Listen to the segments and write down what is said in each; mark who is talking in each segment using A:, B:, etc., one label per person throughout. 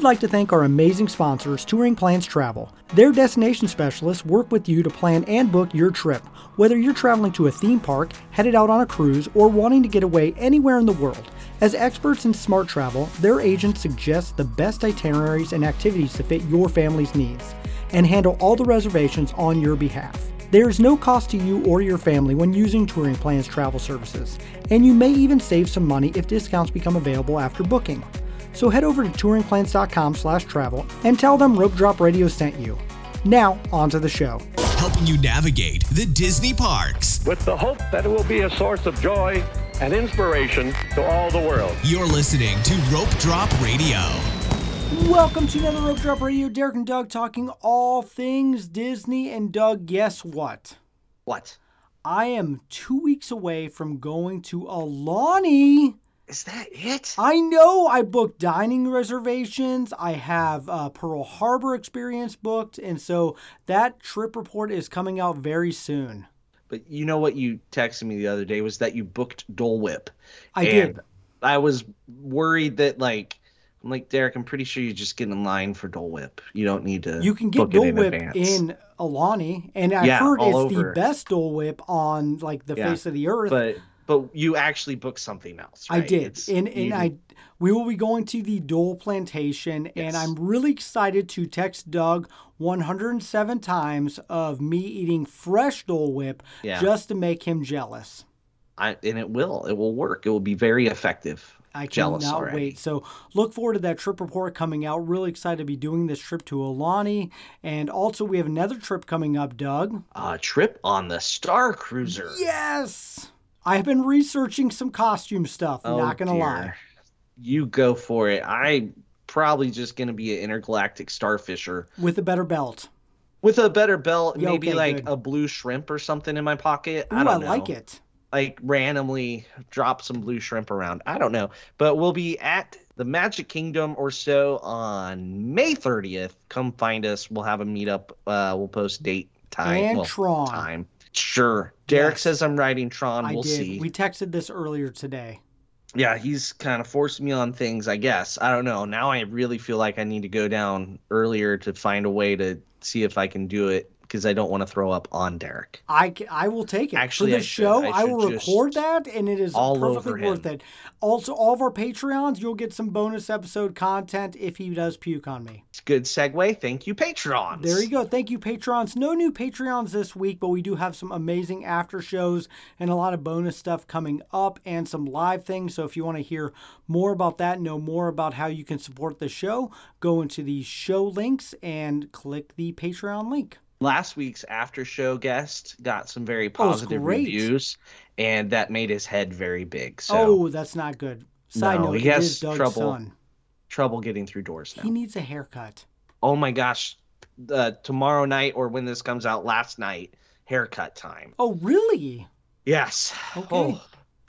A: would like to thank our amazing sponsors, Touring Plans Travel. Their destination specialists work with you to plan and book your trip, whether you're traveling to a theme park, headed out on a cruise, or wanting to get away anywhere in the world. As experts in smart travel, their agents suggest the best itineraries and activities to fit your family's needs and handle all the reservations on your behalf. There is no cost to you or your family when using Touring Plans travel services, and you may even save some money if discounts become available after booking. So head over to touringplans.com slash travel and tell them Rope Drop Radio sent you. Now, on to the show.
B: Helping you navigate the Disney parks.
C: With the hope that it will be a source of joy and inspiration to all the world.
B: You're listening to Rope Drop Radio.
A: Welcome to another Rope Drop Radio. Derek and Doug talking all things Disney. And Doug, guess what?
D: What?
A: I am two weeks away from going to Aulani.
D: Is that it?
A: I know I booked dining reservations. I have uh, Pearl Harbor experience booked. And so that trip report is coming out very soon.
D: But you know what you texted me the other day was that you booked Dole Whip.
A: I
D: and
A: did.
D: I was worried that like I'm like Derek. I'm pretty sure you just get in line for Dole Whip. You don't need to.
A: You can get
D: book
A: Dole
D: in
A: Whip
D: advance.
A: in Aulani, and I
D: Yeah,
A: heard
D: all
A: it's the best Dole Whip on like the
D: Yeah,
A: face of the earth.
D: But but you actually booked something else.
A: I did,
D: It's-
A: and and
D: you-
A: I we will be going to the Dole Plantation, and I'm really excited to text Doug 107 times of me eating fresh Dole Whip
D: Yeah.
A: just to make him jealous.
D: I and it will. It will work. It will be very effective.
A: I cannot
D: already.
A: wait. So look forward to that trip report coming out. Really excited to be doing this trip to Aulani, and also we have another trip coming up, Doug.
D: A trip on the Star Cruiser.
A: Yes. I've been researching some costume stuff,
D: Oh,
A: not gonna
D: dear.
A: lie.
D: You go for it. I probably just gonna be an intergalactic starfisher
A: With a better belt.
D: with a better belt,
A: Yeah,
D: maybe
A: okay,
D: like
A: good.
D: a blue shrimp or something in my pocket.
A: Ooh,
D: I
A: I,
D: don't know.
A: like it.
D: Like randomly drop some blue shrimp around. I don't know. But we'll be at the Magic Kingdom or so on May 30th. Come find us. We'll have a meetup. Uh, we'll post date time.
A: And
D: well,
A: Tron.
D: time. Sure. Derek
A: Yes.
D: says I'm writing Tron.
A: I
D: we'll
A: did.
D: see.
A: We texted this earlier today.
D: yeah, he's kind of forced me on things, I guess. I don't know. Now I really feel like I need to go down earlier to find a way to see if I can do it because I don't want to throw up on Derek.
A: I, I will take it.
D: Actually,
A: For
D: I
A: this
D: should.
A: show,
D: I
A: I, will record that, and it is
D: all
A: perfectly worth it. Also, all of our Patreons, you'll get some bonus episode content if he does puke on me.
D: It's good segue. Thank you, Patrons.
A: There you go. Thank you, Patrons. No new Patreons this week, but we do have some amazing after shows and a lot of bonus stuff coming up and some live things. So if you want to hear more about that, know more about how you can support the show, go into the show links and click the Patreon link.
D: Last week's after show guest got some very positive
A: great.
D: reviews, and that made his head very big. So
A: oh, that's not good. Side
D: No,
A: note,
D: he has trouble
A: son.
D: trouble getting through doors now.
A: He needs a haircut.
D: oh my gosh, uh, tomorrow night or when this comes out, last night, haircut time.
A: Oh, really?
D: Yes.
A: Okay.
D: Oh,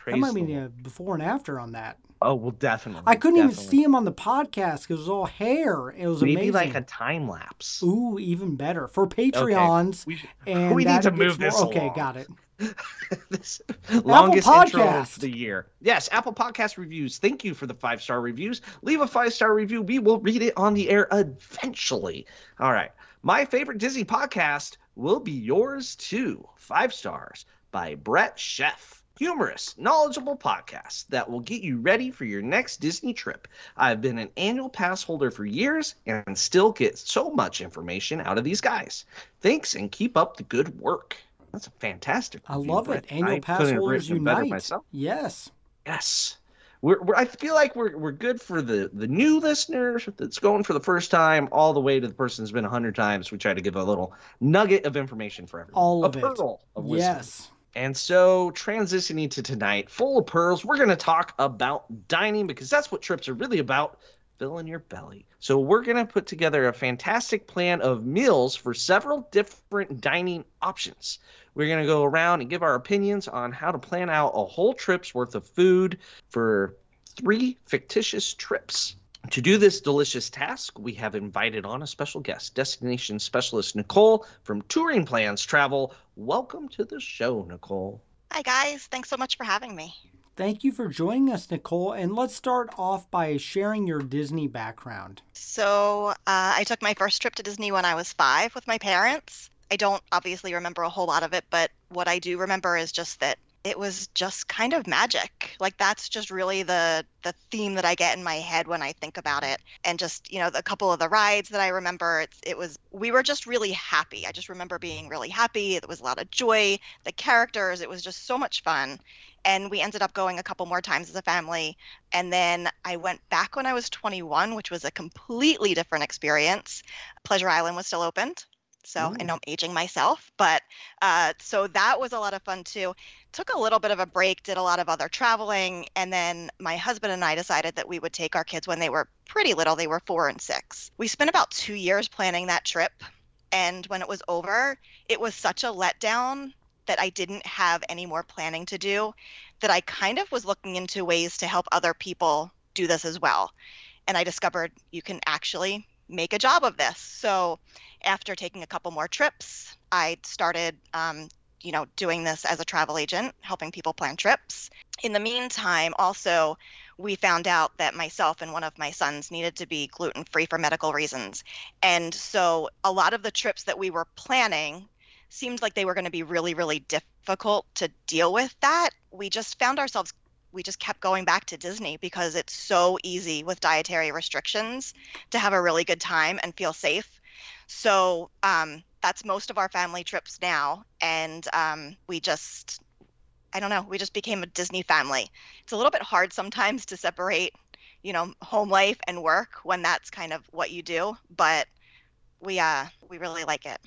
A: That might be a before and after on that.
D: Oh, well, definitely.
A: I couldn't even see him on the podcast because it was all hair. It was
D: Maybe
A: amazing.
D: like a time lapse.
A: Ooh, even better for Patreons.
D: We, should-
A: And
D: we need to move
A: more-
D: this.
A: Okay, got it.
D: this longest intro
A: Podcast.
D: of the year. Yes, Apple Podcast reviews. Thank you for the five star reviews. Leave a five star review. We will read it on the air eventually. All right. My favorite Disney podcast will be yours too. Five stars by Brett Sheff. Humorous, knowledgeable podcast that will get you ready for your next Disney trip. I've been an annual pass holder for years and still get so much information out of these guys. Thanks and keep up the good work. That's a fantastic.
A: I love
D: Brett.
A: it. Annual
D: I
A: pass holders
D: it
A: unite.
D: myself.
A: Yes.
D: Yes. We're, we're, I feel like we're, we're good for the, the new listeners that's going for the first time, all the way to the person who's been a hundred times. We try to give a little nugget of information for everyone.
A: All
D: a
A: of it.
D: pearl of wisdom.
A: Yes.
D: And so, transitioning to tonight, full of pearls, we're going to talk about dining because that's what trips are really about filling your belly. So, we're going to put together a fantastic plan of meals for several different dining options. We're going to go around and give our opinions on how to plan out a whole trip's worth of food for three fictitious trips. To do this delicious task, we have invited on a special guest, destination specialist Nicole from Touring Plans Travel. Welcome to the show, Nicole.
E: Hi, guys. Thanks so much for having me.
A: Thank you for joining us, Nicole. And let's start off by sharing your Disney background.
E: So, uh, I took my first trip to Disney when I was five with my parents. I don't obviously remember a whole lot of it, but what I do remember is just that it was just kind of magic. Like that's just really the the theme that I get in my head when I think about it. And just, you know, a couple of the rides that I remember, it's, it was we were just really happy. I just remember being really happy. It was a lot of joy, the characters, it was just so much fun. And we ended up going a couple more times as a family. And then I went back when I was 21, which was a completely different experience. Pleasure Island was still opened. So Ooh. I know I'm aging myself, but uh, so that was a lot of fun too. Took a little bit of a break, did a lot of other traveling, and then my husband and I decided that we would take our kids when they were pretty little. They were four and six. We spent about two years planning that trip, and when it was over, it was such a letdown that I didn't have any more planning to do. That I kind of was looking into ways to help other people do this as well, and I discovered you can actually make a job of this. So after taking a couple more trips, I started, um, you know, doing this as a travel agent, helping people plan trips. In the meantime, also, we found out that myself and one of my sons needed to be gluten free for medical reasons. And so a lot of the trips that we were planning seemed like they were going to be really, really difficult to deal with that. We just found ourselves we just kept going back to Disney because it's so easy with dietary restrictions to have a really good time and feel safe. So um, that's most of our family trips now. And um, we just, I don't know, we just became a Disney family. It's a little bit hard sometimes to separate, you know, home life and work when that's kind of what you do. But we, uh, we really like it.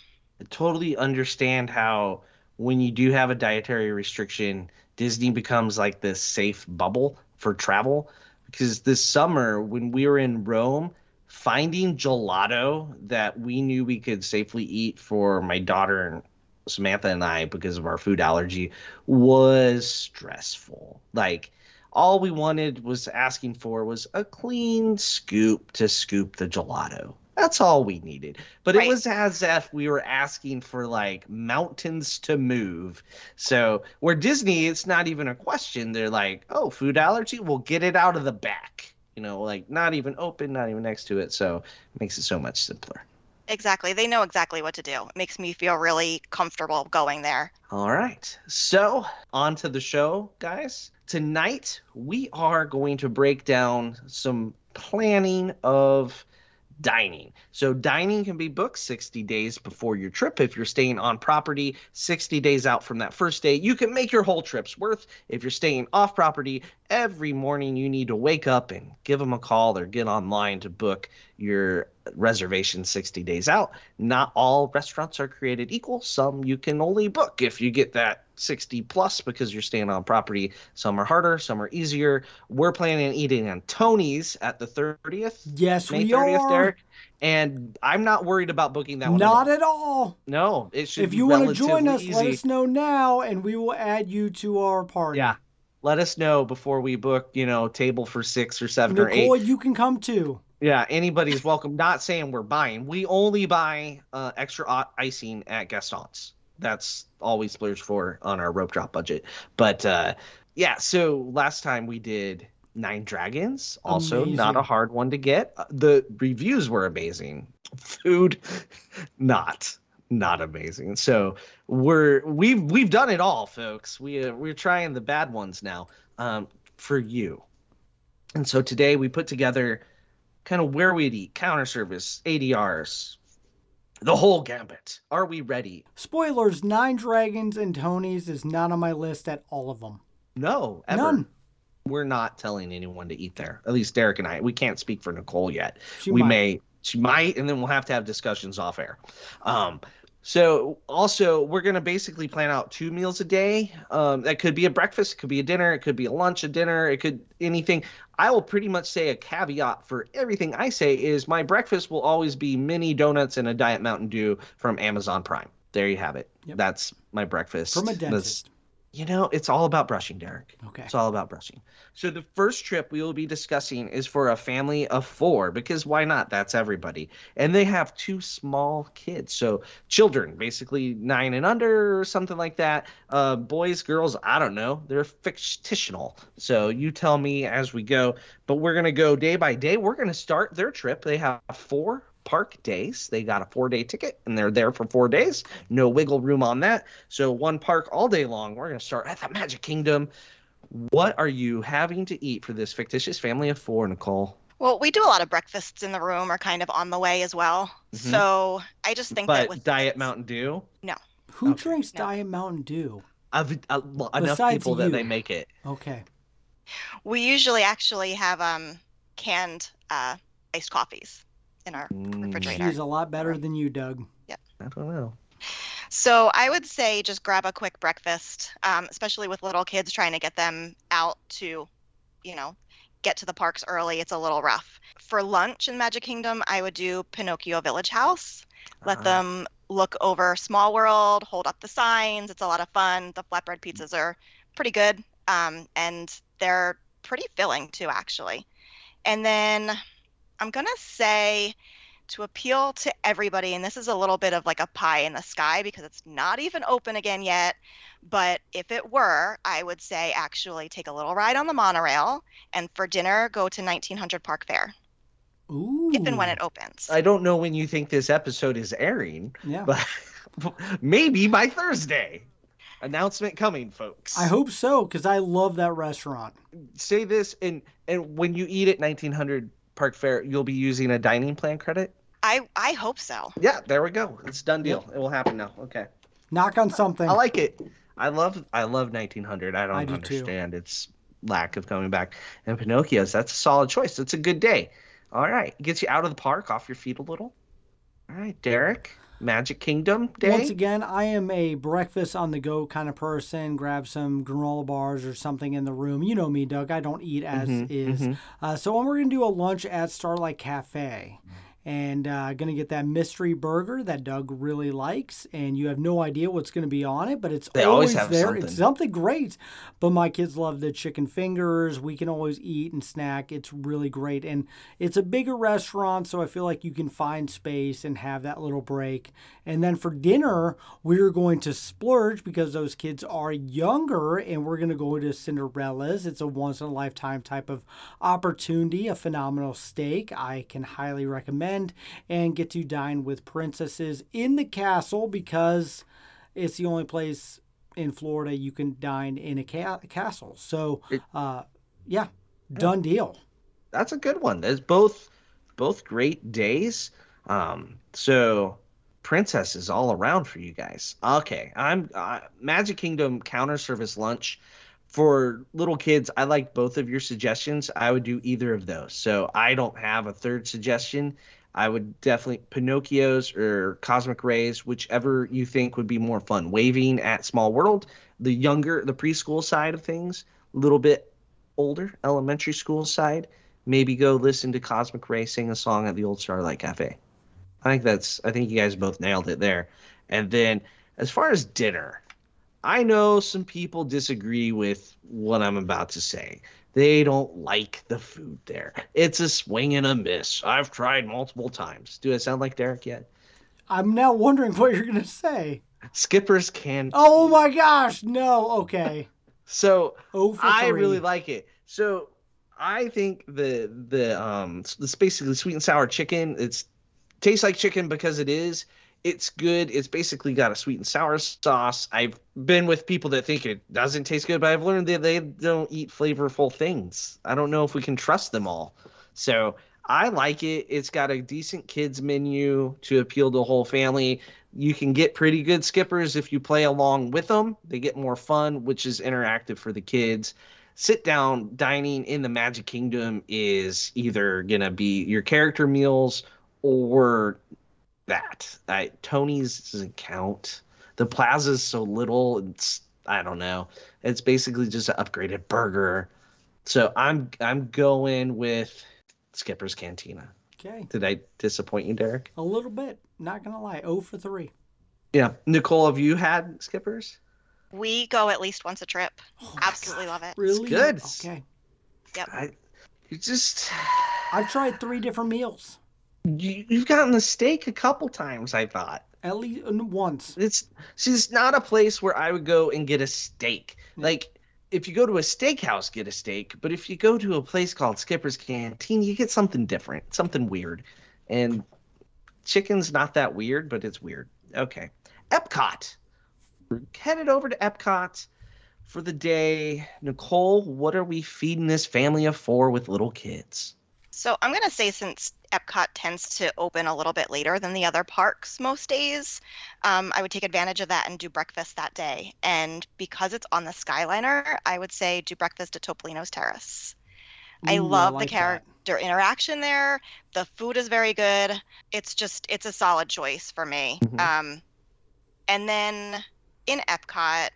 D: I totally understand how when you do have a dietary restriction, Disney becomes like this safe bubble for travel. Because this summer, when we were in Rome, finding gelato that we knew we could safely eat for my daughter and Samantha and I because of our food allergy was stressful. Like all we wanted was asking for was a clean scoop to scoop the gelato. That's all we needed. But right. it was as if we were asking for like mountains to move. So where Disney, it's not even a question. They're like, oh, food allergy, we'll get it out of the back you know, like not even open, not even next to it. So it makes it so much simpler.
E: Exactly. They know exactly what to do. It makes me feel really comfortable going there.
D: All right. So, on to the show, guys. Tonight, we are going to break down some planning of dining. So dining can be booked 60 days before your trip if you're staying on property, 60 days out from that first day. You can make your whole trip's worth. If you're staying off property, every morning you need to wake up and give them a call or get online to book your reservation 60 days out. Not all restaurants are created equal. Some you can only book if you get that 60 plus because you're staying on property. Some are harder, some are easier. We're planning on eating on Tony's at the 30th.
A: Yes, May we 30th, are. Derek.
D: And I'm not worried about booking that one.
A: Not at all.
D: No, it should. Be.
A: If you want to join us, easy. let us know now, and we will add you to our party.
D: Yeah, let us know before we book. You know, table for six or seven
A: Nicole,
D: or eight.
A: you can come too.
D: Yeah, anybody's welcome. Not saying we're buying. We only buy uh, extra icing at Gaston's. That's all we splurge for on our rope drop budget. But uh, yeah, so last time we did Nine Dragons. Also, amazing. not a hard one to get. Uh, the reviews were amazing. Food, not not amazing. So we're we've we've done it all, folks. We uh, we're trying the bad ones now um, for you. And so today we put together kind of where we'd eat, counter service, ADRs, the whole gambit. Are we ready?
A: Spoilers: Nine Dragons and Tony's is not on my list at all of them.
D: No, ever. None. We're not telling anyone to eat there. At least Derek and I. We can't speak for Nicole yet. She we might. may. She might, and then we'll have to have discussions off air. Um, so also we're gonna basically plan out two meals a day. Um, that could be a breakfast, it could be a dinner, it could be a lunch, a dinner, it could anything. I will pretty much say a caveat for everything I say is my breakfast will always be mini donuts and a diet Mountain Dew from Amazon Prime. There you have it. Yep. That's my breakfast.
A: From a dentist.
D: You know, it's all about brushing, Derek.
A: Okay.
D: It's all about brushing. So the first trip we will be discussing is for a family of four because why not? That's everybody. And they have two small kids. So children, basically nine and under or something like that. Uh, boys, girls, I don't know. They're fictional. So you tell me as we go. But we're going to go day by day. We're going to start their trip. They have four park days. They got a four day ticket and they're there for four days. No wiggle room on that. So one park all day long. We're going to start at the Magic Kingdom. What are you having to eat for this fictitious family of four, Nicole?
E: Well, we do a lot of breakfasts in the room or kind of on the way as well.
D: Mhm.
E: So I just think that with
D: Diet
E: kids-
D: Mountain Dew? No.
A: Who
D: Okay.
A: drinks
E: No.
A: Diet Mountain Dew?
D: I've, uh, well, enough
A: Besides
D: people that they make it.
A: Okay.
E: we usually actually have um canned uh, iced coffees in our
D: Mm,
E: refrigerator.
A: She's a lot better than you, Doug.
D: I don't know.
E: So I would say just grab a quick breakfast, um, especially with little kids trying to get them out to, you know, get to the parks early. It's a little rough. For lunch in Magic Kingdom, I would do Pinocchio Village Haus. Let
D: Uh,
E: them look over Small World, hold up the signs. It's a lot of fun. The flatbread pizzas are pretty good, um, and they're pretty filling too, actually. And then I'm gonna say to appeal to everybody, and this is a little bit of like a pie in the sky because it's not even open again yet. But if it were, I would say actually take a little ride on the monorail, and for dinner go to 1900 Park Fare
A: Ooh.
E: if and when it opens.
D: I don't know when you think this episode is airing,
A: Yeah.
D: but maybe by Thursday. Announcement coming, folks.
A: I hope so, because I love that restaurant.
D: Say this, and and when you eat at 1900 Park Fare, you'll be using a dining plan credit.
E: I I hope so.
D: Yeah, there we go. It's done deal. It will happen now. Okay.
A: Knock on something.
D: I like it. I love I love 1900. I don't
A: I do too.
D: understand its lack of coming back. And Pinocchio's that's a solid choice. It's a good day. All right, gets you out of the park, off your feet a little. All right, Derek, Magic Kingdom day.
A: Once again, I am a breakfast on the go kind of person. Grab some granola bars or something in the room. You know me, Doug. I don't eat as
D: Mhm,
A: is.
D: mhm.
A: Uh, so we're gonna do a lunch at Starlight Cafe, and uh, gonna get that mystery burger that Doug really likes. And you have no idea what's gonna be on it, but it's
D: They always
A: always, there.
D: something.
A: It's something great. But my kids love the chicken fingers. We can always eat and snack. It's really great, and it's a bigger restaurant, so I feel like you can find space and have that little break. And then for dinner, we're going to splurge because those kids are younger, and we're going to go to Cinderella's. It's a once in a lifetime type of opportunity, a phenomenal steak I can highly recommend, and get to dine with princesses in the castle because it's the only place in Florida you can dine in a ca- castle. So, uh, yeah, done deal.
D: that's a good one. There's both both great days. Um, so princess is all around for you guys. Okay, I'm uh, Magic Kingdom counter service lunch for little kids. I like both of your suggestions. I would do either of those. So I don't have a third suggestion. I would definitely Pinocchio's or Cosmic Rays, whichever you think would be more fun. Waving at Small World, the younger, the preschool side of things, a little bit older, elementary school side, maybe go listen to Cosmic Ray sing a song at the old Starlight Cafe. I think that's I think you guys both nailed it there. And then as far as dinner, I know some people disagree with what I'm about to say. They don't like the food there. It's a swing and a miss. I've tried multiple times. Do I sound like Derek yet?
A: I'm now wondering what you're going to say.
D: Skippers can.
A: Oh my gosh, no. Okay.
D: So
A: Oh,
D: I really like it. So I think the the um it's basically sweet and sour chicken. It's tastes like chicken because it is. It's good. It's basically got a sweet and sour sauce. I've been with people that think it doesn't taste good, but I've learned that they don't eat flavorful things. I don't know if we can trust them all. So I like it. It's got a decent kids menu to appeal to the whole family. You can get pretty good skippers if you play along with them. They get more fun, which is interactive for the kids. Sit down dining in the Magic Kingdom is either gonna be your character meals or that. I, Tony's doesn't count. The plaza's so little. It's I don't know. It's basically just an upgraded burger. So I'm I'm going with Skipper's Canteen.
A: Okay.
D: Did I disappoint you, Derek?
A: A little bit. Not going to lie. Oh for 3.
D: Yeah. Nicole, have you had Skipper's?
E: We go at least once a trip. Oh Absolutely love it.
A: Really?
D: good.
A: Okay. Yep.
D: I, you just
A: I've tried three different meals.
D: You, you've gotten the steak a couple times. I thought
A: At least once.
D: it's see, it's not a place where I would go and get a steak. Like if you go to a steakhouse, get a steak. But if you go to a place called Skipper's Canteen, you get something different, something weird. And chicken's not that weird, but it's weird. Okay, Epcot. We're headed over to Epcot for the day. Nicole, what are we feeding this family of four with little kids?
E: So I'm gonna say since Epcot tends to open a little bit later than the other parks most days, um, I would take advantage of that and do breakfast that day. And because it's on the Skyliner, I would say do breakfast at Topolino's Terrace. I
A: Ooh,
E: love
A: like
E: the
A: that.
E: character interaction there. The food is very good. It's just it's a solid choice for me.
D: Mhm.
E: Um, and then in Epcot,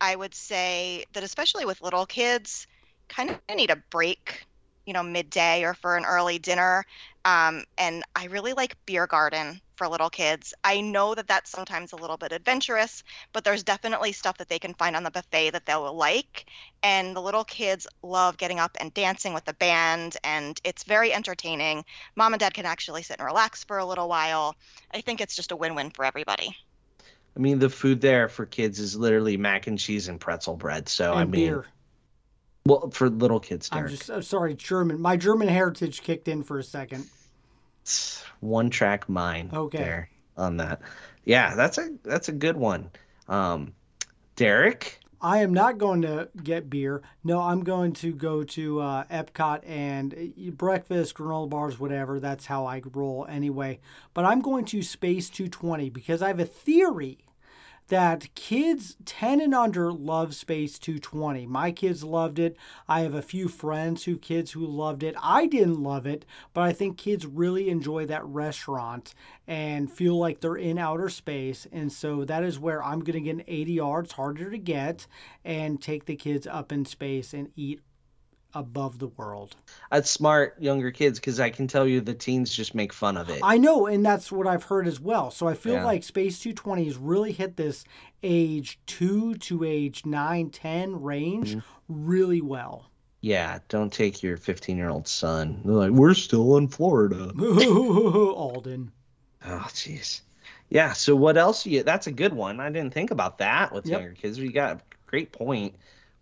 E: I would say that especially with little kids, kind of need a break, you know, midday or for an early dinner. Um, and I really like Beer Garden for little kids. I know that that's sometimes a little bit adventurous, but there's definitely stuff that they can find on the buffet that they'll like. And the little kids love getting up and dancing with the band, and it's very entertaining. Mom and dad can actually sit and relax for a little while. I think it's just a win win for everybody.
D: I mean, the food there for kids is literally mac and cheese and pretzel bread. So
A: and
D: I mean,
A: beer.
D: Well, for little kids,
A: I'm
D: Derek.
A: just uh, sorry, German. My German heritage kicked in for a second.
D: one track mind
A: Okay.
D: there on that. Yeah, that's a that's a good one. Um, Derek,
A: I am not going to get beer. No, I'm going to go to uh, Epcot and eat breakfast, granola bars, whatever. That's how I roll anyway. But I'm going to Space 220 because I have a theory that kids 10 and under love Space 220. My kids loved it. I have a few friends who kids who loved it. I didn't love it, but I think kids really enjoy that restaurant and feel like they're in outer space. And so that is where I'm going to get an ADR. It's harder to get and take the kids up in space and eat above the world.
D: that's smart younger kids because I can tell you the teens just make fun of it.
A: I know, and that's what I've heard as well. So I feel
D: Yeah.
A: like Space 220 has really hit this age 2 to age 9, 10 range
D: Mm-hmm.
A: really well.
D: yeah, don't take your 15 year old son. They're like, we're still in Florida.
A: Alden.
D: Oh, jeez. Yeah. So what else? You that's a good one. I didn't think about that with
A: Yep.
D: younger kids. We got a great point.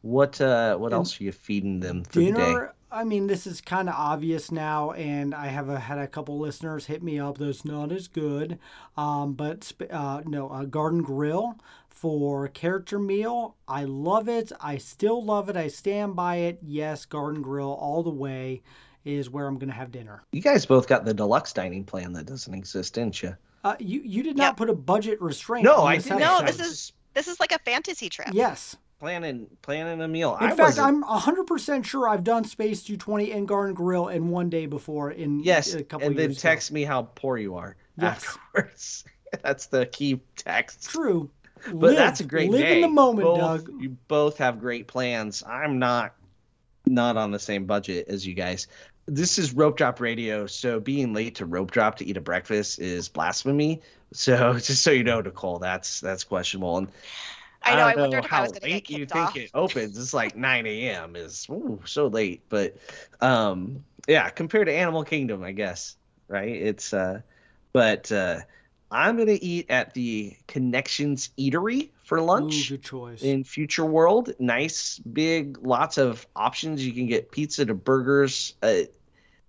D: What uh what
A: And
D: else are you feeding them for the day?
A: Dinner, I mean, this is kind of obvious now, and I have a, had a couple listeners hit me up. That's not as good, um, but sp- uh, no, a garden grill for character meal. I love it. I still love it. I stand by it. Yes, garden grill all the way is where I'm going to have dinner.
D: You guys both got the deluxe dining plan that doesn't exist, didn't you?
A: Uh, you you did not
E: Yep.
A: put a budget restraint.
D: No,
A: on
D: I didn't.
E: No, this is this is like a fantasy trip.
A: yes.
D: Planning planning a meal.
A: In
D: I
A: fact,
D: wasn't-
A: I'm 100% sure I've done Space 220 and Garden Grill in one day before in
D: yes,
A: a couple
D: and then
A: years ago.
D: text me how poor you are
A: Yes.
D: afterwards. That's the key text.
A: True.
D: But that's a great
A: live
D: day.
A: in the moment,
D: Both-
A: Doug.
D: You both have great plans. I'm not not on the same budget as you guys. This is rope drop radio, so being late to rope drop to eat a breakfast is blasphemy. So just so you know, Nicole, that's that's questionable. And
E: I know. I,
D: don't
E: wondered if I
D: how
E: was going to get
D: late you think
E: off.
D: it opens. It's like 9 a.m. is ooh, so late, but um, yeah, compared to Animal Kingdom, I guess, right? It's uh, but uh, I'm gonna eat at the Connections Eatery for
A: Ooh,
D: lunch
A: good choice.
D: in Future World. Nice, big, lots of options. You can get pizza to burgers. Uh,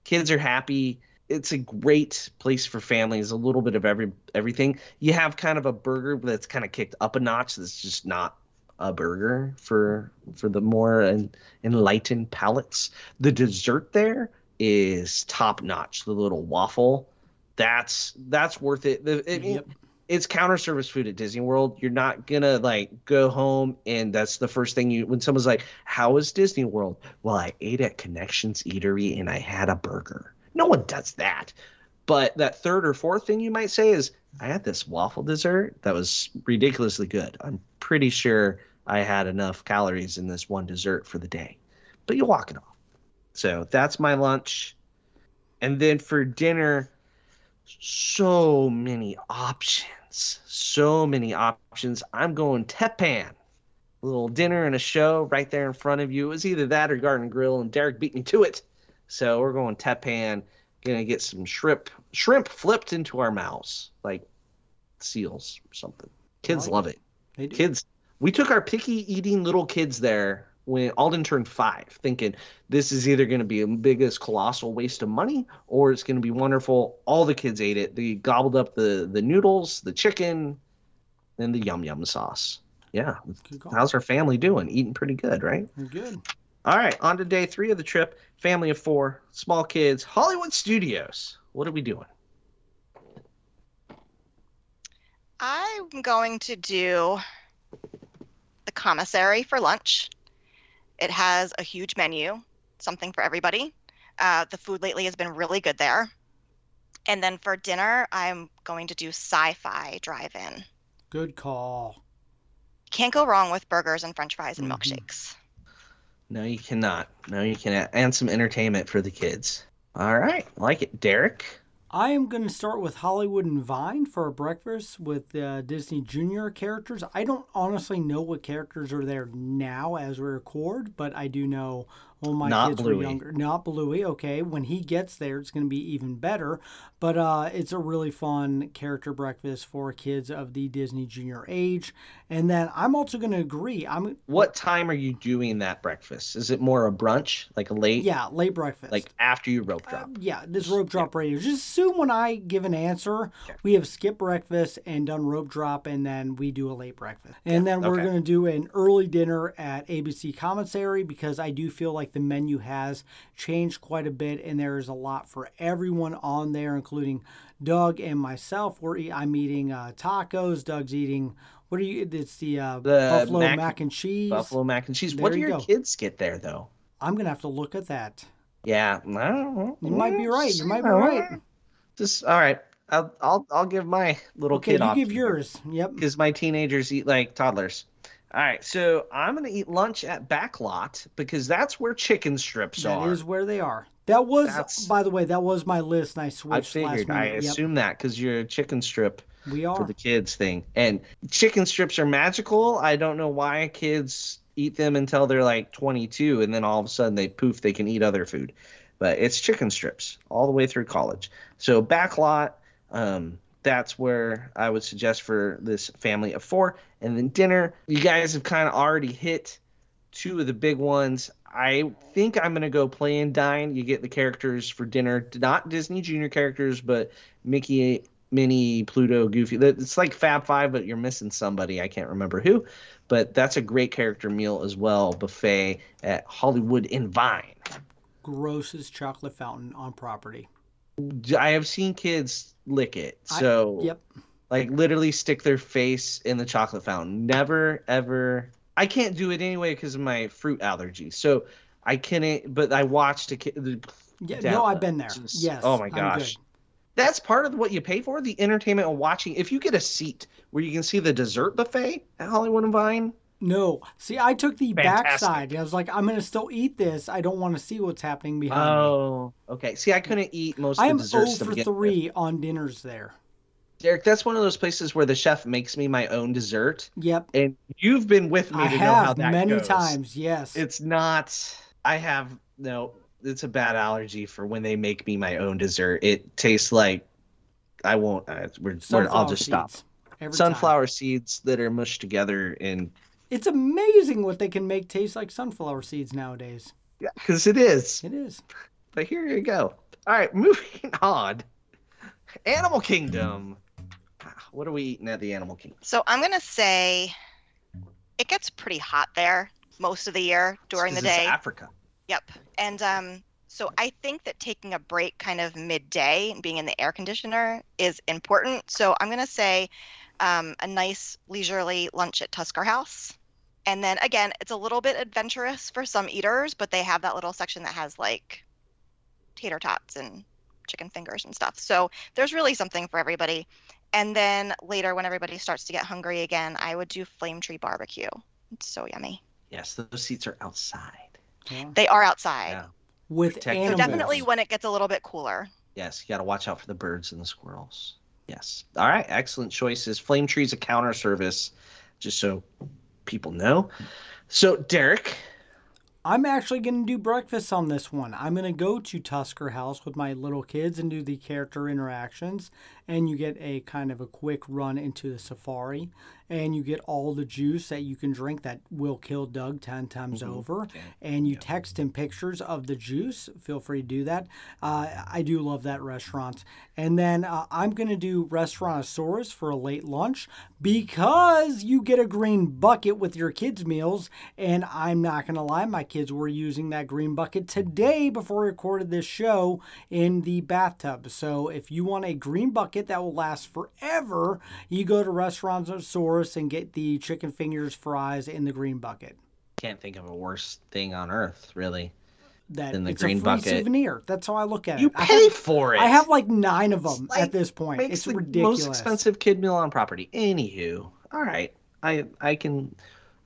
D: kids are happy. It's a great place for families. A little bit of every everything. You have kind of a burger that's kind of kicked up a notch. That's just not a burger for for the more en- enlightened palates. The dessert there is top notch. The little waffle. That's that's worth it. The, it-
A: Yep.
D: it's counter service food at Disney World. You're not gonna like go home and that's the first thing you when someone's like, "How was Disney World?" Well, I ate at Connections Eatery and I had a burger. No one does that. But that third or fourth thing you might say is, "I had this waffle dessert that was ridiculously good." I'm pretty sure I had enough calories in this one dessert for the day. But you walk it off. So that's my lunch. And then for dinner, so many options. So many options. I'm going Teppan a little dinner and a show right there in front of you. It was either that or Garden Grill, and Derek beat me to it. So we're going Teppan. Gonna get some shrimp shrimp flipped into our mouths like seals or something. Kids
A: like
D: love it.
A: Do.
D: Kids, we took our picky eating little kids there when Alden turned five, thinking this is either going to be a biggest colossal waste of money or it's going to be wonderful. All the kids ate it. They gobbled up the the noodles, the chicken, and the yum yum sauce. Yeah, how's our family doing? Eating pretty good, right?
A: Good.
D: All right, on to day three of the trip. Family of four, small kids, Hollywood Studios. What are we doing?
E: I'm going to do the commissary for lunch. It has a huge menu, something for everybody. Uh, the food lately has been really good there. And then for dinner, I'm going to do sci fi drive in.
A: Good call.
E: Can't go wrong with burgers and french fries and
A: Mhm.
E: milkshakes.
D: No, you cannot. No, you cannot. And some entertainment for the kids. All right, like it, Derek.
A: I am going to start with Hollywood and Vine for a breakfast with uh, Disney Junior characters. I don't honestly know what characters are there now as we record, but I do know well my
D: Not
A: kids
D: Bluey.
A: were younger. Not Bluey. Okay, when he gets there, it's going to be even better. But uh, it's a really fun character breakfast for kids of the Disney Junior age. And then I'm also going to agree. I'm
D: What time are you doing that breakfast? Is it more a brunch, like a late,
A: yeah late breakfast.
D: like after you rope
A: Uh,
D: drop?
A: yeah, this rope drop radio. Just assume when I give an answer, we have skipped breakfast and done rope drop, and then we do a late breakfast. And then we're
D: okay.
A: going to do an early dinner at ABC Commissary because I do feel like the menu has changed quite a bit, and there is a lot for everyone on there, including Doug and myself. We're I'm eating uh, tacos. Doug's eating. What are you? It's the, uh,
D: The
A: buffalo mac,
D: mac-
A: and cheese.
D: Buffalo mac and cheese.
A: There
D: what do
A: you
D: your
A: go.
D: kids get there though?
A: I'm gonna have to look at that.
D: Yeah, I don't know.
A: You might be right. You might be right.
D: Just all right. I'll I'll I'll give my little
A: Okay,
D: kid
A: you give yours. Yep.
D: because my teenagers eat like toddlers. All right, so I'm gonna eat lunch at Backlot because that's where chicken strips
A: That
D: are.
A: That is where they are. That was,
D: That's-
A: by the way, that was my list, and I
D: I
A: switched last
D: figured. I.
A: Yep,
D: assume that because you're a chicken strip
A: we
D: for the kids thing, and chicken strips are magical. I don't know why kids eat them until they're like 22, and then all of a sudden they poof, they can eat other food. But it's chicken strips all the way through college. So backlot, um, that's where I would suggest for this family of four, and then dinner. You guys have kind of already hit two of the big ones. I think I'm gonna go play and dine. You get the characters for dinner, not Disney Junior characters, but Mickey, Minnie, Pluto, Goofy. It's like Fab Five, but you're missing somebody. I can't remember who, but that's a great character meal as well. Buffet at Hollywood in Vine.
A: Grossest chocolate fountain on property.
D: I have seen kids lick it,
A: I-
D: so
A: Yep.
D: like literally stick their face in the chocolate fountain. Never ever. I can't do it anyway because of my fruit allergy. So I couldn't. But I watched a kid.
A: Yeah,
D: down-
A: no, I've been there.
D: just-
A: yes.
D: Oh my gosh. That's part of what you pay for the entertainment of watching. If you get a seat where you can see the dessert buffet at Hollywood and Vine,
A: No, see, I took the
D: Fantastic.
A: backside. I was like, I'm gonna still eat this. I don't want to see what's happening behind me.
D: oh, okay. See, I couldn't eat most
A: I
D: of the
A: 0
D: desserts to
A: for three on dinners there.
D: Derek, that's one of those places where the chef makes me my own dessert,
A: Yep,
D: and you've been with me
A: I
D: to know how that
A: many
D: goes.
A: times. Yes.
D: It's not. I have no. It's a bad allergy for when they make me my own dessert. It tastes like I won't. Uh, we're, we're, I'll just stop.
A: seeds every time.
D: Sunflower seeds that are mushed together and
A: It's amazing what they can make taste like sunflower seeds nowadays.
D: yeah, because it is.
A: It is.
D: But here you go. All right, moving on. Animal Kingdom. Ah, What are we eating at the Animal Kingdom?
E: So I'm going to say it gets pretty hot there most of the year during the
D: 'Cause it's
E: day.
D: Africa.
E: Yep. And um, so I think that taking a break kind of midday and being in the air conditioner is important. So I'm going to say um, a nice leisurely lunch at Tusker House. And then again, it's a little bit adventurous for some eaters, but they have that little section that has like tater tots and chicken fingers and stuff. So there's really something for everybody. And then later, when everybody starts to get hungry again, I would do Flame Tree Barbecue. It's so yummy.
D: Yes, those seats are outside.
A: Yeah.
E: They are outside.
D: Yeah.
A: With
D: Protect
A: animals.
E: So definitely when it gets a little bit cooler.
D: Yes, you got to watch out for the birds and the squirrels. Yes. All right, excellent choices. Flame Tree's a counter service, just so people know. So, Derek,
A: I'm actually going to do breakfast on this one. I'm going to go to Tusker House with my little kids and do the character interactions. And you get a kind of a quick run into the safari. And you get all the juice that you can drink that will kill Doug 10 times over. And you text him pictures of the juice. Feel free to do that. Uh, I do love that restaurant. And then uh, I'm going to do Restaurantosaurus for a late lunch because you get a green bucket with your kids' meals. And I'm not going to lie, my kids were using that green bucket today before we recorded this show in the bathtub. So if you want a green bucket that will last forever, you go to Restaurantosaurus and get the chicken fingers, fries in the green bucket.
D: can't think of a worse thing on earth, really.
A: That
D: In the
A: it's
D: green
A: a free
D: bucket.
A: souvenir. That's how I look at
D: You
A: it. I
D: pay
A: have-
D: for it.
A: I have like nine of them
D: like-
A: at this point.
D: makes
A: It's
D: the
A: ridiculous.
D: most expensive kid meal on property. Anywho, all right, I I can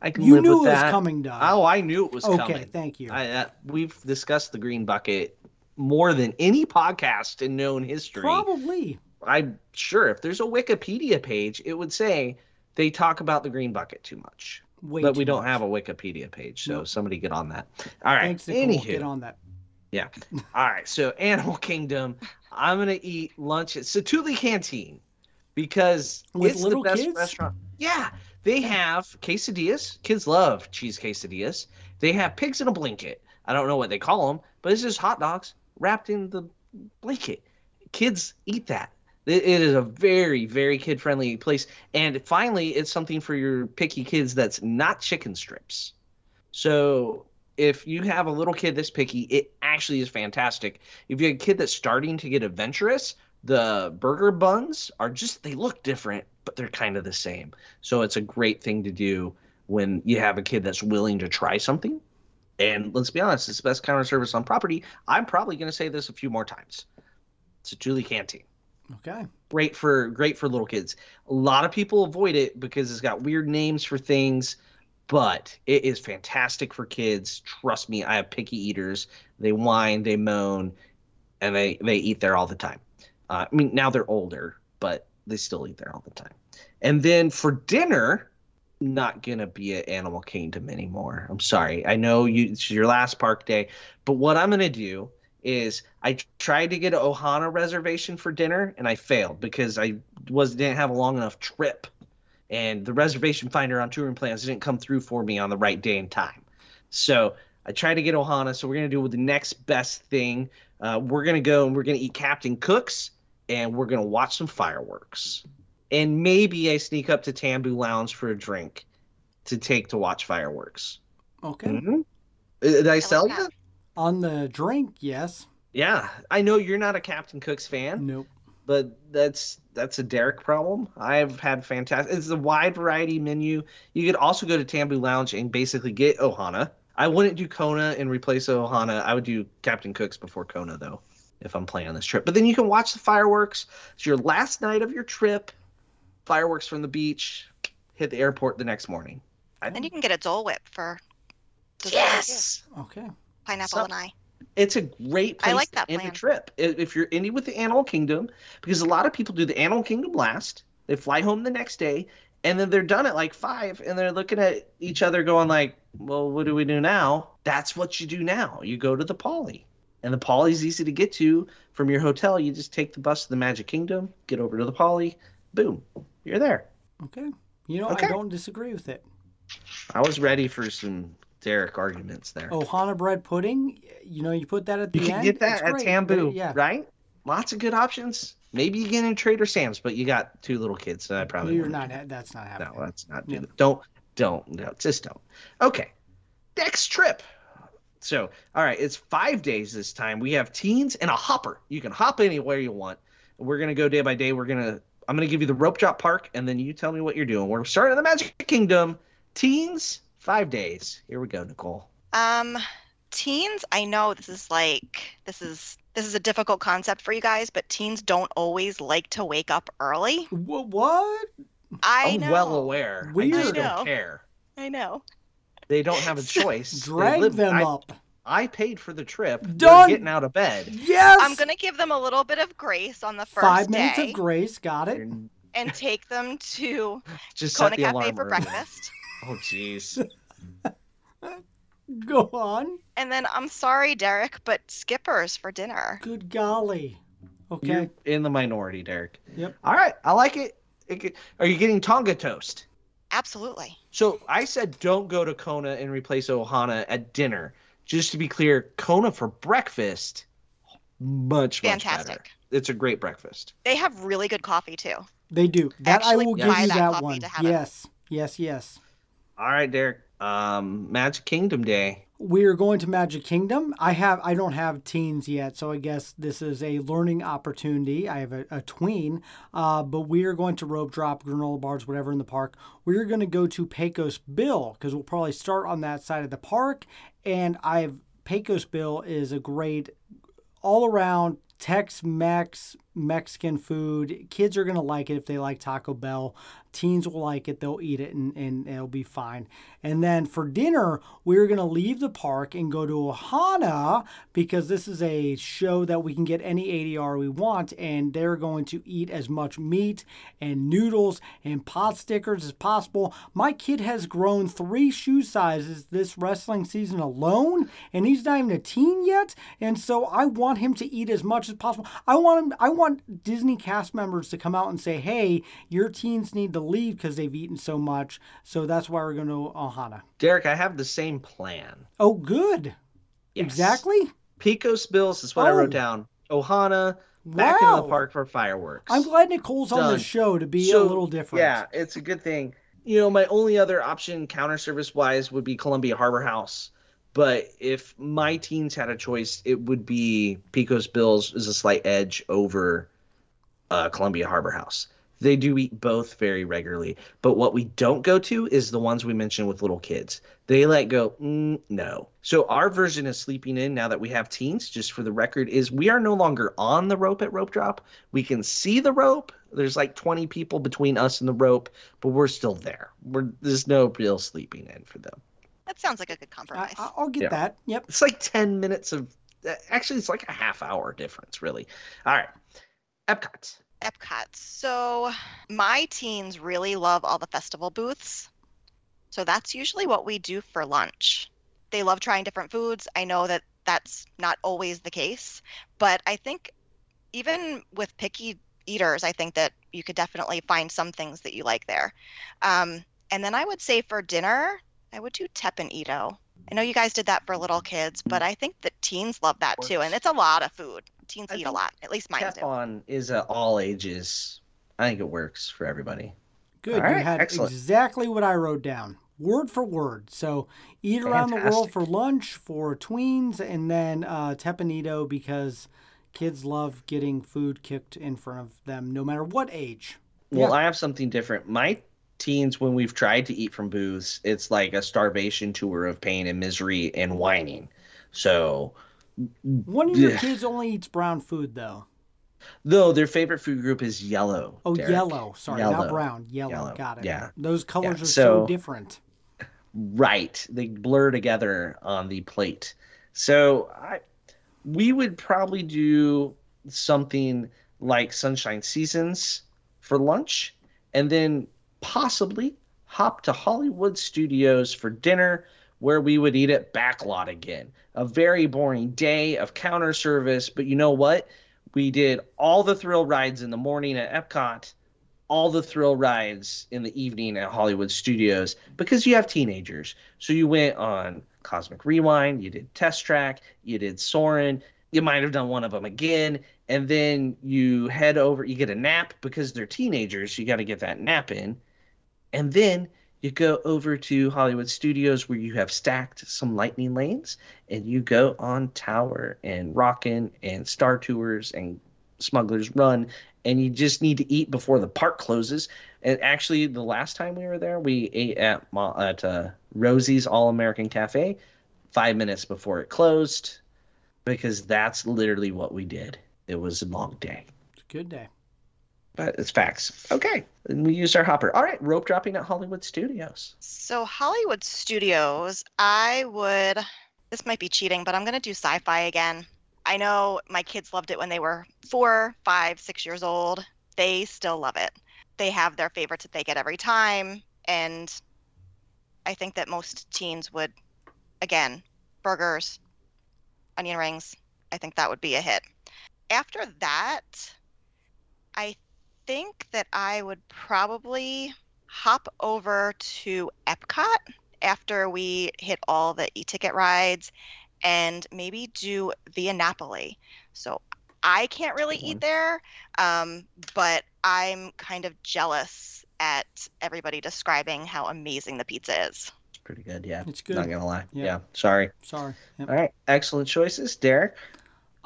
D: I can
A: You
D: live
A: knew
D: with
A: it was coming, Doug.
D: Oh, I knew it was
A: Okay,
D: coming.
A: Okay, thank you.
D: I, uh, we've discussed the green bucket more than any podcast in known history.
A: Probably.
D: I'm sure if there's a Wikipedia page, it would say they talk about the green bucket too much.
A: Way
D: but we don't
A: much.
D: have a Wikipedia page, so
A: Nope.
D: somebody get on that. All right.
A: Thanks, Nicole.
D: Anywho,
A: Get on that.
D: yeah. All right. So Animal Kingdom, I'm gonna eat lunch at Satuli Canteen because
A: With
D: it's the best
A: kids?
D: restaurant. Yeah. They have quesadillas. Kids love cheese quesadillas. They have pigs in a blanket. I don't know what they call them, but it's just hot dogs wrapped in the blanket. Kids eat that. It is a very, very kid friendly place. And finally, it's something for your picky kids that's not chicken strips. So if you have a little kid this picky, it actually is fantastic. If you have a kid that's starting to get adventurous, the burger buns are just, they look different, but they're kind of the same. So it's a great thing to do when you have a kid that's willing to try something. And let's be honest, it's the best counter service on property. I'm probably going to say this a few more times. It's Satuli Canteen
A: Okay.
D: great for great for little kids. A lot of people avoid it because it's got weird names for things, but it is fantastic for kids. Trust me, I have picky eaters. They whine, they moan, and they they eat there all the time. Uh, I mean, now they're older, but they still eat there all the time. And then for dinner, not gonna be at Animal Kingdom anymore. I'm sorry. I know you it's your last park day, but what I'm gonna do is I tried to get an Ohana reservation for dinner and I failed because I was didn't have a long enough trip, and the reservation finder on touring plans didn't come through for me on the right day and time. So I tried to get Ohana. So we're gonna do the next best thing. Uh, we're gonna go and we're gonna eat Captain Cook's and we're gonna watch some fireworks. And maybe I sneak up to Tambu Lounge for a drink to take to watch fireworks.
A: Okay.
D: Mhm. Uh, Did I
E: like
D: sell
E: that.
D: You?
A: On the drink, yes.
D: Yeah, I know you're not a Captain Cook's fan,
A: Nope.
D: but that's that's a Derek problem. I've had fantastic. It's a wide variety menu. You could also go to Tambu Lounge and basically get Ohana. I wouldn't do Kona and replace Ohana. I would do Captain Cook's before Kona though, if I'm planning this trip. But then you can watch the fireworks. It's your last night of your trip. Fireworks from the beach. Hit the airport the next morning. I-
E: And you can get a Dole Whip for dessert, too.
D: yes.
A: Okay.
E: Pineapple
D: So-
E: and I.
D: it's a great place
E: I like
D: to
E: that
D: end the
E: plan.
D: trip if you're ending with the animal kingdom because a lot of people do the animal kingdom last they fly home the next day and then they're done at like five and they're looking at each other going like well what do we do now that's what you do now you go to the poly and the poly's easy to get to from your hotel you just take the bus to the magic kingdom get over to the poly boom you're there
A: Okay. You know,
D: Okay.
A: I don't disagree with it.
D: i was ready for some derek arguments there oh,
A: Ohana bread pudding, you know, you put that at the
D: You can
A: end.
D: get that at
A: great.
D: Tambu,
A: Yeah.
D: right? Lots of good options. Maybe you get in Trader Sam's, but you got two little kids, so I probably
A: You're not.
D: do
A: That's not
D: that.
A: happening.
D: No, that's not.
A: Yeah.
D: Don't, don't, no, just don't. Okay, next trip. So, all right, it's five days this time. We have teens and a hopper. You can hop anywhere you want. We're gonna go day by day. We're gonna. I'm gonna give you the rope drop park, and then you tell me what you're doing. We're starting in the Magic Kingdom. Teens, five days. Here we go, Nicole.
E: Um, teens, I know this is like this is this is a difficult concept for you guys, but teens don't always like to wake up early.
A: Wh- what?
E: I
D: I'm
E: know.
D: well aware. I just
A: Weird.
E: I know.
D: don't care.
E: I know.
D: They don't have a choice.
A: Drag
D: live-
A: them
D: I,
A: up.
D: I paid for the trip. They're
A: Done.
D: getting out of bed.
A: Yes.
E: I'm gonna give them a little bit of grace on the first
A: Five
E: day
A: minutes of grace. Got it.
D: And
E: and take them to
D: Just set
E: Kona
D: the
E: Cafe
D: alarm
E: for
D: early.
E: breakfast.
D: Oh, jeez.
A: Go on.
E: And then I'm sorry, Derek, but Skippers for dinner.
A: Good golly. Okay.
D: You're in the minority, Derek.
A: Yep.
D: All right, I like it. It get- Are you getting Tonga toast?
E: Absolutely.
D: So I said don't go to Kona and replace Ohana at dinner. Just to be clear, Kona for breakfast, much much better.
E: Fantastic.
D: It's a great breakfast.
E: They have really good coffee too.
A: They do. That I
E: Actually
A: will give you
E: that
A: that one.
E: to have it.
A: Yes. Yes, yes.
D: All right, Derek. Um, Magic Kingdom Day.
A: We're going to Magic Kingdom. I have I don't have teens yet, so I guess this is a learning opportunity. I have a, a tween, uh, but we are going to rope drop granola bars, whatever in the park. We're going to go to Pecos Bill because we'll probably start on that side of the park. And I've Pecos Bill is a great all around Tex Mex Mexican food. Kids are going to like it if they like Taco Bell. Teens will like it. They'll eat it and, and it'll be fine. And then for dinner, we're going to leave the park and go to Ohana because this is a show that we can get any ADR we want. And they're going to eat as much meat and noodles and pot stickers as possible. My kid has grown three shoe sizes this wrestling season alone, and he's not even a teen yet. And so I want him to eat as much as possible. I want him. I want Disney cast members to come out and say, "Hey, your teens need to leave because they've eaten so much." So that's why we're going to Ohana.
D: Derek, I have the same plan.
A: Oh, good.
D: Yes.
A: Exactly.
D: Pecos Bills is what I
A: Oh.
D: wrote down. Ohana, back into the park for fireworks.
A: I'm glad Nicole's on the show to be a little different.
D: Yeah, it's a good thing. You know, my only other option, counter service wise, would be Columbia Harbor House. But if my teens had a choice, it would be Pecos Bills is a slight edge over uh, Columbia Harbor House. They do eat both very regularly, but what we don't go to is the ones we mentioned with little kids. They let go, mm, no. So our version of sleeping in now that we have teens, just for the record, is we are no longer on the rope at rope drop. We can see the rope. There's like 20 people between us and the rope, but we're still there. We're there's no real sleeping in for them.
E: That sounds like a good compromise.
A: I- I'll get
D: Yeah.
A: that. Yep.
D: It's like 10 minutes of actually it's like a half hour difference, really. All right. Epcot.
E: Epcot. So my teens really love all the festival booths. So that's usually what we do for lunch. They love trying different foods. I know that that's not always the case, but I think even with picky eaters, I think that you could definitely find some things that you like there. Um, and then I would say for dinner, I would do Teppan Edo. I know you guys did that for little kids, but I think that teens love that too. And it's a lot of food. Teens
D: I
E: eat a lot. At least mine
D: Tap
E: do.
D: on is a all ages. I think it works for everybody.
A: Good.
D: All
A: you
D: right,
A: had
D: excellent.
A: exactly what I wrote down, word for word. So eat around the world for lunch for tweens, and then uh, Teppan Edo because kids love getting food kicked in front of them, no matter what age.
D: Well,
A: Yeah.
D: I have something different. My teens, when we've tried to eat from booths, it's like a starvation tour of pain and misery and whining. So,
A: One of your
D: Yeah.
A: kids only eats brown food, though.
D: though their favorite food group is yellow.
A: Oh,
D: Derek.
A: yellow. Sorry, not brown. Yellow.
D: Yellow.
A: Got it.
D: Yeah.
A: Those colors
D: Yeah,
A: are so,
D: so-
A: different.
D: Right. They blur together on the plate. So I we would probably do something like Sunshine Seasons for lunch and then possibly hop to Hollywood Studios for dinner where we would eat at Backlot again. A very boring day of counter service, but you know what? We did all the thrill rides in the morning at Epcot all the thrill rides in the evening at Hollywood Studios because you have teenagers. So you went on Cosmic Rewind, you did Test Track, you did Soarin', you might have done one of them again, and then you head over, you get a nap because they're teenagers, you got to get that nap in. And then you go over to Hollywood Studios where you have stacked some lightning lanes and you go on Tower and Rockin' and Star Tours and Smuggler's Run and you just need to eat before the park closes. And actually, the last time we were there, we ate at at uh, Rosie's All American Cafe five minutes before it closed because that's literally what we did. It was a long day,
A: It's a good day.
D: But it's facts. Okay, and we used our hopper. All right, rope dropping at Hollywood Studios.
E: So Hollywood Studios, I would. This might be cheating, but I'm gonna do sci-fi again. I know my kids loved it when they were four, five, six years old. They still love it. They have their favorites that they get every time, and I think that most teens would, again, burgers, onion rings. I think that would be a hit. After that, I think that I would probably hop over to Epcot after we hit all the e-ticket rides and maybe do Via Napoli. So I can't really eat there, um, but I'm kind of jealous at everybody describing how amazing the pizza is.
D: It's pretty good, yeah.
A: It's good.
D: Not gonna lie.
A: Yeah.
D: Yeah. Sorry.
A: Sorry. Yep.
D: All right. Excellent choices, Derek.